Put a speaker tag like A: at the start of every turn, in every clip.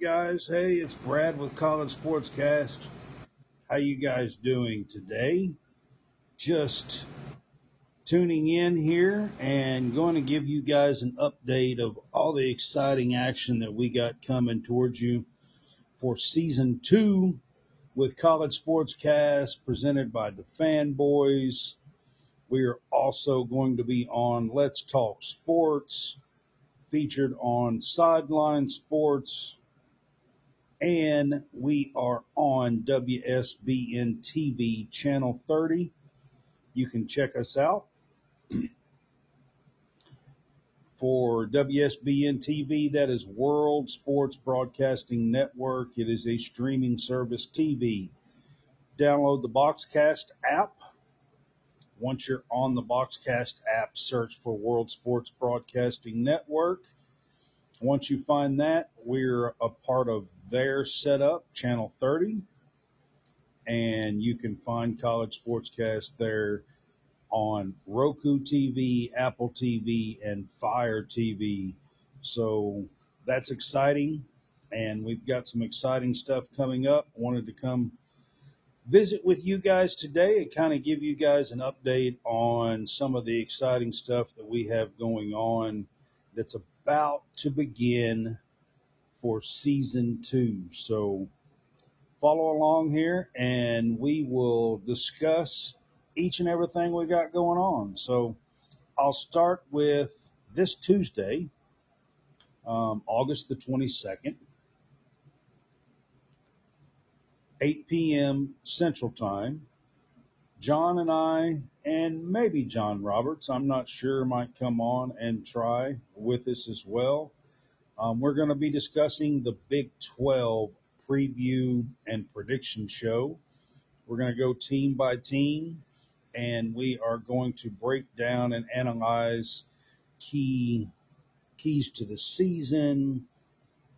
A: guys. Hey, it's Brad with College Sportscast. How you guys doing today? Just tuning in here and going to give you guys an update of all the exciting action that we got coming towards you for season two with College Sportscast presented by the Fanboys. We are also going to be on Let's Talk Sports, featured on Sideline Sports, and we are on WSBN TV Channel 30. You can check us out. For WSBN TV, that is World Sports Broadcasting Network. It is a streaming service TV. Download the Boxcast app. Once you're on the Boxcast app, search for World Sports Broadcasting Network. Once you find that, we're a part of their setup, Channel 30, and you can find College Sportscast there on Roku TV, Apple TV, and Fire TV. So that's exciting, and we've got some exciting stuff coming up. Wanted to come visit with you guys today and kind of give you guys an update on some of the exciting stuff that we have going on that's about to begin for season two. So follow along here and we will discuss each and everything we got going on. So I'll start with this Tuesday, um, August the 22nd, 8 p.m. Central Time. John and I, and maybe John Roberts, I'm not sure, might come on and try with us as well. Um, we're going to be discussing the Big 12 preview and prediction show. We're going to go team by team and we are going to break down and analyze key keys to the season,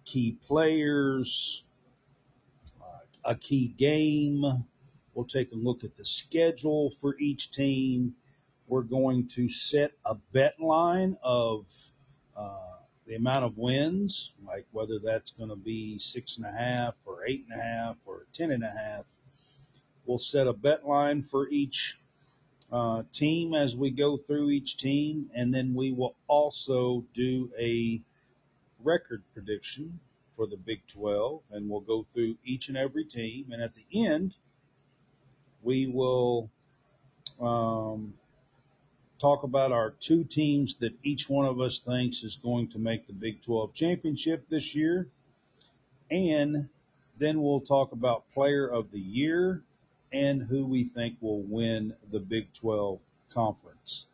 A: key players, uh, a key game. We'll take a look at the schedule for each team. We're going to set a bet line of uh, the amount of wins, like whether that's going to be six and a half or eight and a half or ten and a half. We'll set a bet line for each uh, team as we go through each team, and then we will also do a record prediction for the Big 12, and we'll go through each and every team, and at the end, we will um, talk about our two teams that each one of us thinks is going to make the Big 12 championship this year, and then we'll talk about player of the year and who we think will win the Big 12 conference.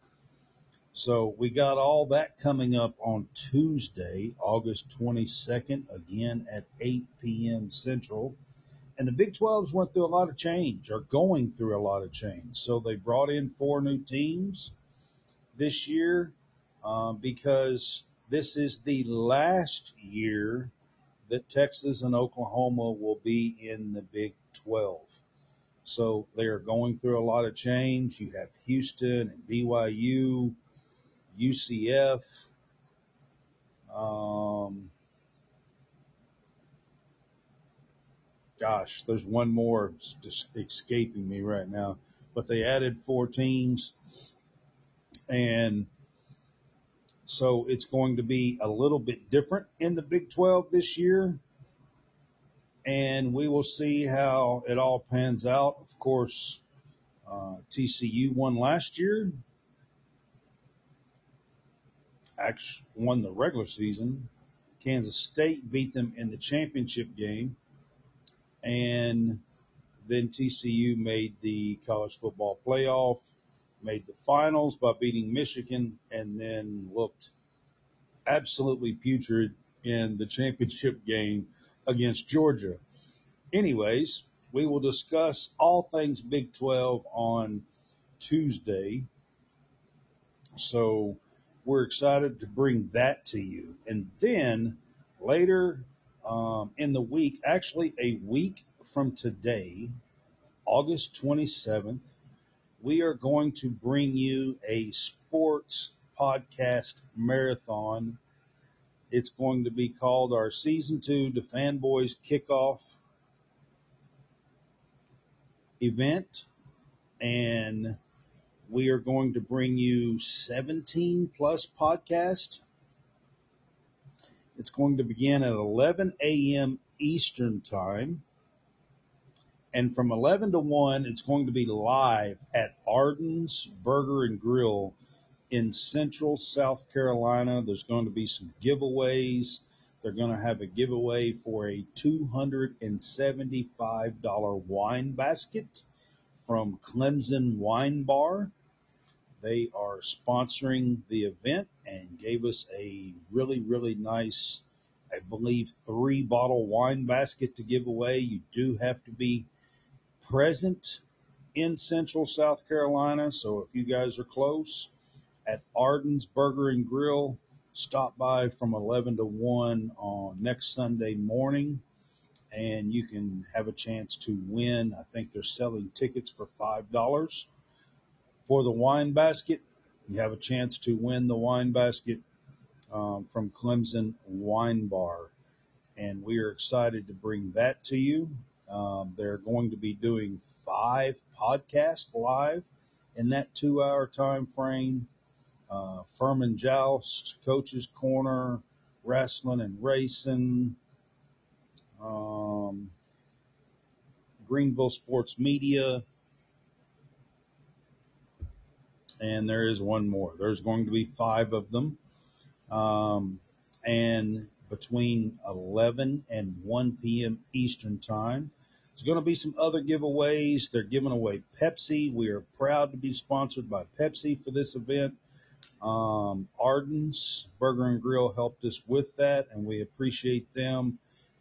A: So we got all that coming up on Tuesday, August 22nd, again at 8 p.m. Central. And the Big 12s went through a lot of change, are going through a lot of change. So they brought in four new teams this year uh, because this is the last year that Texas and Oklahoma will be in the Big 12. So they are going through a lot of change. You have Houston and BYU, UCF. Um, gosh, there's one more just escaping me right now. But they added four teams. And so it's going to be a little bit different in the Big 12 this year and we will see how it all pans out. Of course, uh, TCU won last year, actually won the regular season. Kansas State beat them in the championship game, and then TCU made the college football playoff, made the finals by beating Michigan, and then looked absolutely putrid in the championship game against Georgia. Anyways, we will discuss all things Big 12 on Tuesday. So we're excited to bring that to you. And then later um, in the week, actually a week from today, August 27th, we are going to bring you a sports podcast marathon It's going to be called our season two, the Fanboys Kickoff event. And we are going to bring you 17 plus podcasts. It's going to begin at 11 a.m. Eastern time. And from 11 to 1, it's going to be live at Arden's Burger and Grill in central South Carolina. There's going to be some giveaways. They're going to have a giveaway for a $275 wine basket from Clemson Wine Bar. They are sponsoring the event and gave us a really, really nice, I believe, three bottle wine basket to give away. You do have to be present in central South Carolina. So if you guys are close at Arden's Burger and Grill, stop by from 11 to 1 on next Sunday morning and you can have a chance to win. I think they're selling tickets for $5 for the wine basket. You have a chance to win the wine basket um, from Clemson Wine Bar. And we are excited to bring that to you. Um, they're going to be doing five podcasts live in that two hour time frame. Uh, Furman Joust, Coach's Corner, Wrestling and Racing, um, Greenville Sports Media, and there is one more. There's going to be five of them. Um, and between 11 and 1 p.m. Eastern Time. There's going to be some other giveaways. They're giving away Pepsi. We are proud to be sponsored by Pepsi for this event. Um, Arden's Burger and Grill helped us with that, and we appreciate them.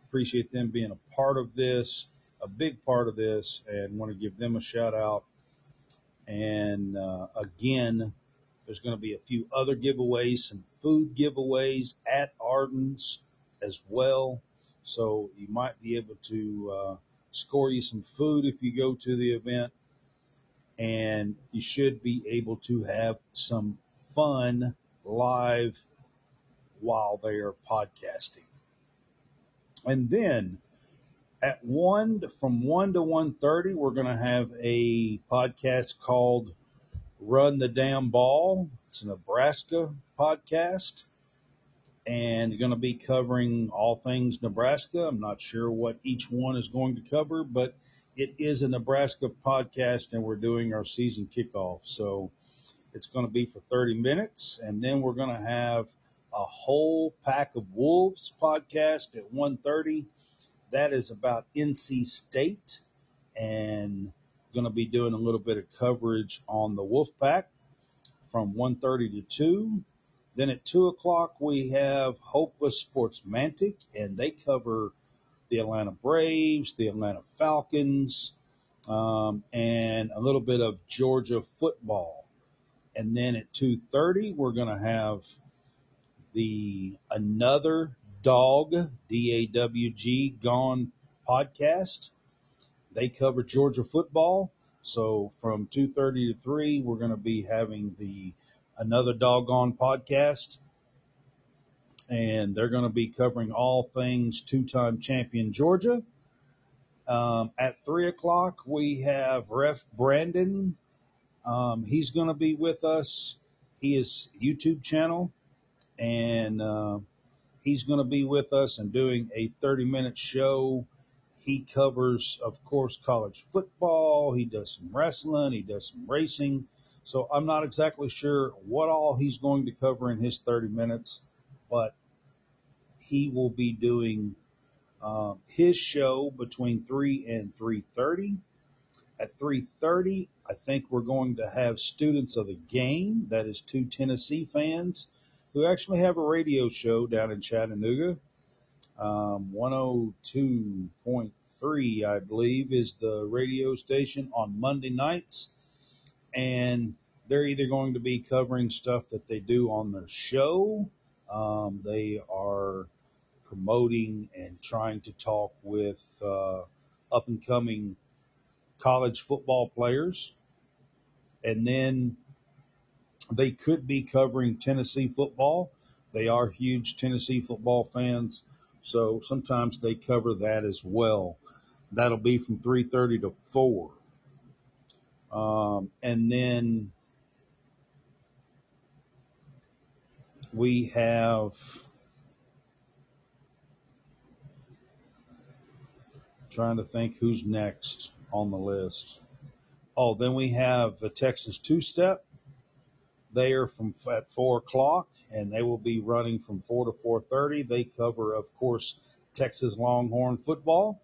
A: Appreciate them being a part of this, a big part of this, and want to give them a shout out. And uh, again, there's going to be a few other giveaways, some food giveaways at Arden's as well. So you might be able to uh, score you some food if you go to the event. And you should be able to have some fun live while they are podcasting. And then at one from one to one thirty, we're going to have a podcast called Run the Damn Ball. It's a Nebraska podcast and going to be covering all things Nebraska. I'm not sure what each one is going to cover, but it is a Nebraska podcast and we're doing our season kickoff. So it's going to be for 30 minutes and then we're going to have a whole pack of wolves podcast at 1:30. That is about NC State and going to be doing a little bit of coverage on the Wolfpack from 1:30 to 2. Then at 2 o'clock we have Hopeless Sportsmantic, and they cover the Atlanta Braves, the Atlanta Falcons, um, and a little bit of Georgia football. And then at 2:30 we're going to have the another dog D A W G gone podcast. They cover Georgia football. So from 2:30 to 3, we're going to be having the another doggone podcast, and they're going to be covering all things two-time champion Georgia. Um, at three o'clock, we have Ref Brandon. Um, he's going to be with us. He is YouTube channel, and uh, he's going to be with us and doing a 30-minute show he covers, of course, college football. He does some wrestling. He does some racing. So I'm not exactly sure what all he's going to cover in his 30 minutes, but he will be doing um, his show between 3 and 3:30. At 3:30, I think we're going to have students of the game. That is two Tennessee fans who actually have a radio show down in Chattanooga um, 102.3, I believe, is the radio station on Monday nights. And they're either going to be covering stuff that they do on their show. Um, they are promoting and trying to talk with uh, up and coming college football players. And then they could be covering Tennessee football They are huge Tennessee football fans, so sometimes they cover that as well. That'll be from 3:30 to 4. Um, and then we have trying to think who's next on the list. Oh, then we have the Texas Two Are from at four o'clock, and they will be running from four to four thirty. They cover, of course, Texas Longhorn football.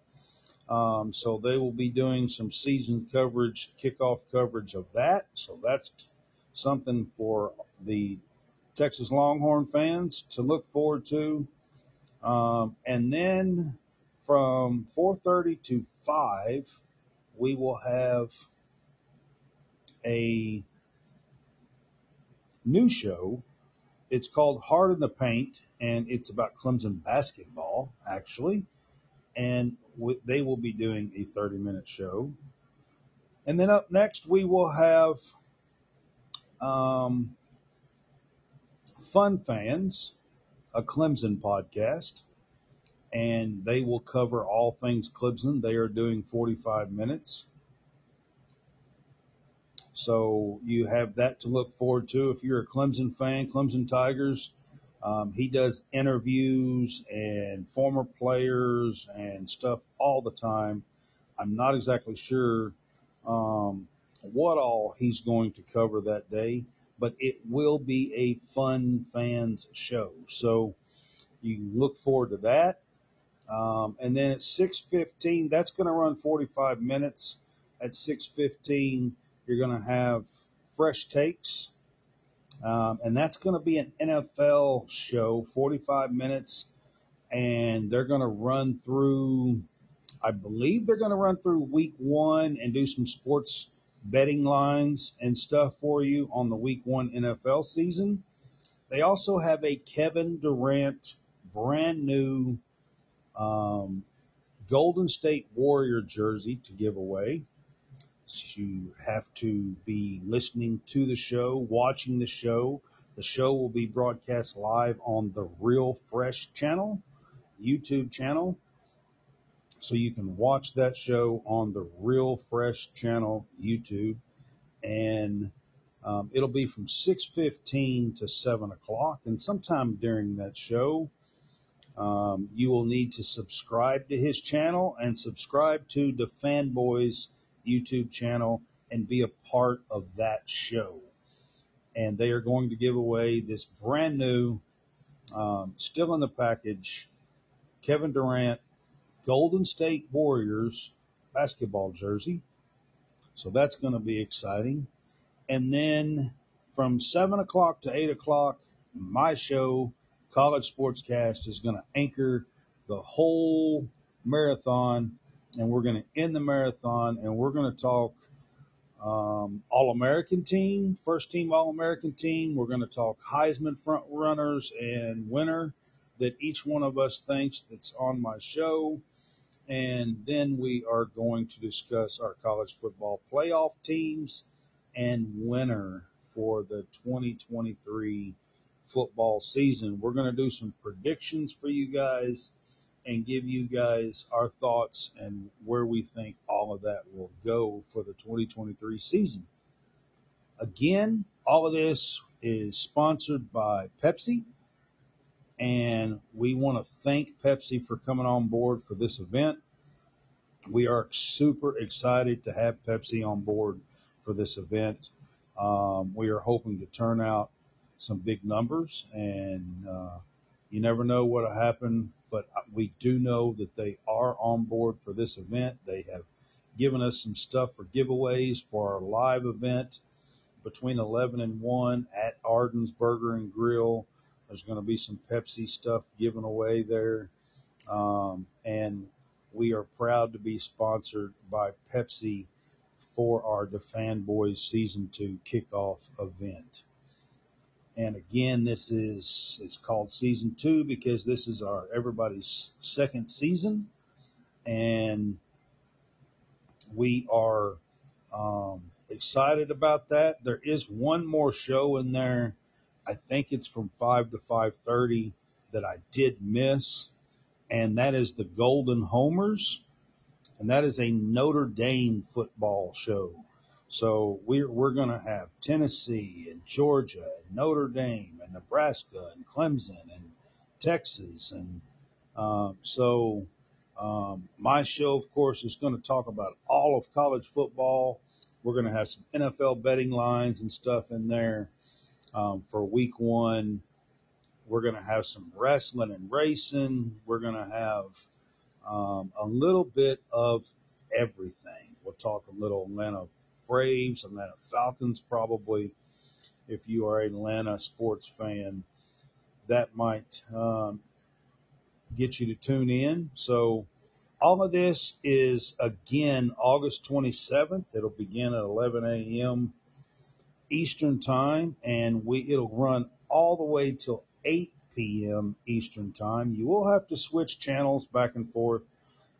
A: Um, so they will be doing some season coverage, kickoff coverage of that. So that's something for the Texas Longhorn fans to look forward to. Um, and then from 4:30 to 5, we will have a new show. It's called Hard in the Paint, and it's about Clemson basketball, actually. And w- they will be doing a 30 minute show. And then up next, we will have um, Fun Fans, a Clemson podcast, and they will cover all things Clemson. They are doing 45 minutes. So you have that to look forward to. If you're a Clemson fan, Clemson Tigers, um, he does interviews and former players and stuff all the time. I'm not exactly sure um, what all he's going to cover that day, but it will be a fun fans show. So you look forward to that. Um, and then at 6:15, that's going to run 45 minutes. At 6:15, you're going to have fresh takes, um, and that's going to be an NFL show, 45 minutes, and they're going to run through. I believe they're going to run through week one and do some sports betting lines and stuff for you on the week one NFL season. They also have a Kevin Durant brand new um, Golden State Warrior jersey to give away. You have to be listening to the show, watching the show. The show will be broadcast live on the Real Fresh channel, YouTube channel. So you can watch that show on the Real Fresh channel, YouTube. And um, it'll be from 6.15 to 7 o'clock. And sometime during that show, um, you will need to subscribe to his channel and subscribe to the Fanboys YouTube channel and be a part of that show. And they are going to give away this brand new, um, still in the package, Kevin Durant Golden State Warriors basketball jersey. So that's going to be exciting. And then from 7 o'clock to 8 o'clock, my show, College Sportscast, is going to anchor the whole marathon. And we're going to end the marathon and we're going to talk um, All American team, first team All American team. We're going to talk Heisman front runners and winner that each one of us thinks that's on my show. And then we are going to discuss our college football playoff teams and winner for the 2023 football season. We're going to do some predictions for you guys and give you guys our thoughts and where we think all of that will go for the 2023 season. Again, all of this is sponsored by Pepsi and we want to thank Pepsi for coming on board for this event. We are super excited to have Pepsi on board for this event. Um, we are hoping to turn out some big numbers, and uh, you never know what'll happen. But we do know that they are on board for this event. They have given us some stuff for giveaways for our live event between 11 and 1 at Arden's Burger and Grill. There's going to be some Pepsi stuff given away there. Um, and we are proud to be sponsored by Pepsi for our The Fanboys Season 2 kickoff event. And again, this is, it's called Season 2 because this is our everybody's second season. And we are um, excited about that. There is one more show in there I think it's from five to five thirty that I did miss, and that is the Golden Domers, and that is a Notre Dame football show. So we're we're going to have Tennessee and Georgia and Notre Dame and Nebraska and Clemson and Texas and um, so um, my show, of course, is going to talk about all of college football. We're going to have some NFL betting lines and stuff in there um, for week one. We're going to have some wrestling and racing. We're going to have um, a little bit of everything. We'll talk a little Atlanta Braves, Atlanta Falcons, probably. If you are an Atlanta sports fan, that might um, get you to tune in. So all of this is again August 27th. It'll begin at 11 a.m. Eastern time and we, it'll run all the way till 8 p.m. Eastern time. You will have to switch channels back and forth.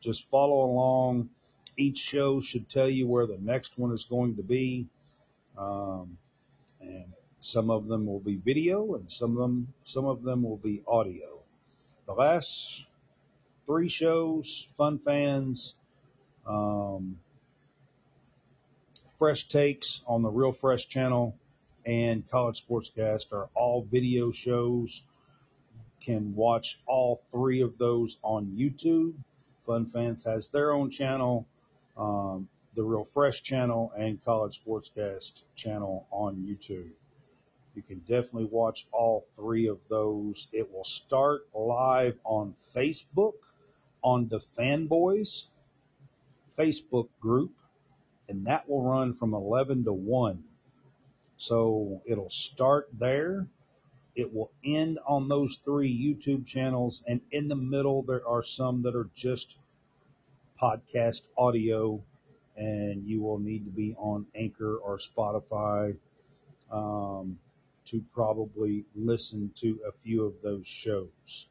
A: Just follow along. Each show should tell you where the next one is going to be. Um, and some of them will be video and some of them, some of them will be audio the last three shows, Fun Fans, um, Fresh Takes on the Real Fresh channel, and College Sportscast are all video shows. Can watch all three of those on YouTube. Fun Fans has their own channel, um, the Real Fresh channel, and College Sportscast channel on YouTube. You can definitely watch all three of those. It will start live on Facebook on the Fanboys Facebook group, and that will run from 11 to 1. So it'll start there. It will end on those three YouTube channels, and in the middle, there are some that are just podcast audio, and you will need to be on Anchor or Spotify. Um, to probably listen to a few of those shows.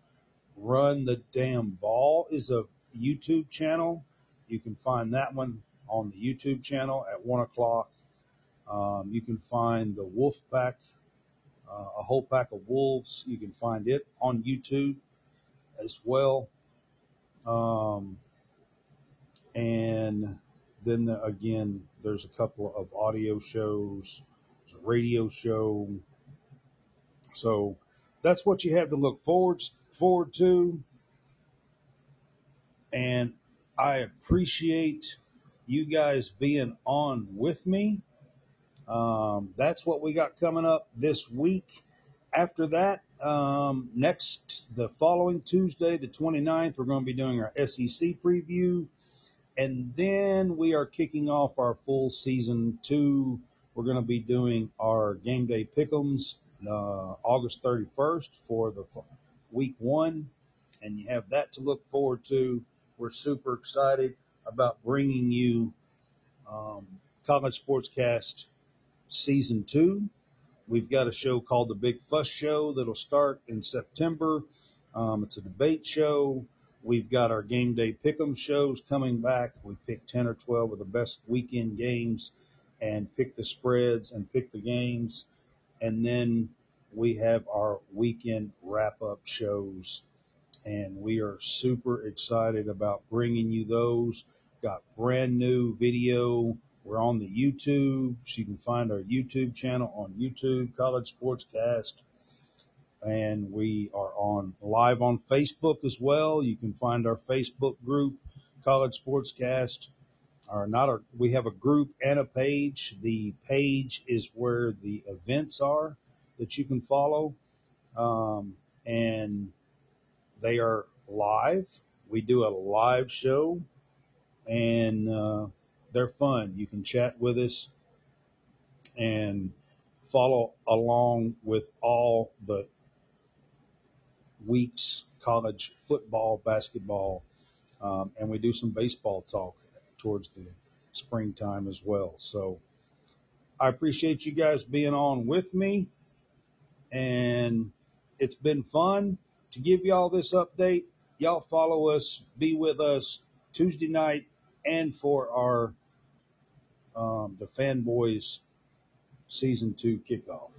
A: Run the Damn Ball is a YouTube channel. You can find that one on the YouTube channel at one o'clock. Um, you can find the Wolf Pack, uh, a whole pack of wolves. You can find it on YouTube as well. Um, and then the, again, there's a couple of audio shows, a radio show, so that's what you have to look forward forward to. And I appreciate you guys being on with me. Um, that's what we got coming up this week. After that, um, next, the following Tuesday, the 29th, we're going to be doing our SEC preview. And then we are kicking off our full season two. We're going to be doing our game day pickums uh, August 31st for the week one, and you have that to look forward to. We're super excited about bringing you um, College Sportscast Season 2. We've got a show called The Big Fuss Show that'll start in September. Um, it's a debate show. We've got our game day pick'em shows coming back. We pick 10 or 12 of the best weekend games and pick the spreads and pick the games and then we have our weekend wrap up shows and we are super excited about bringing you those. Got brand new video. We're on the YouTube. So you can find our YouTube channel on YouTube, College Sportscast. And we are on live on Facebook as well. You can find our Facebook group, College Sportscast or not a, we have a group and a page. The page is where the events are that you can follow. Um, and they are live. We do a live show and, uh, they're fun. You can chat with us and follow along with all the weeks college football, basketball, um, and we do some baseball talk towards the springtime as well. So I appreciate you guys being on with me and it's been fun to give y'all this update. Y'all follow us, be with us Tuesday night and for our um, the fanboys season two kickoff.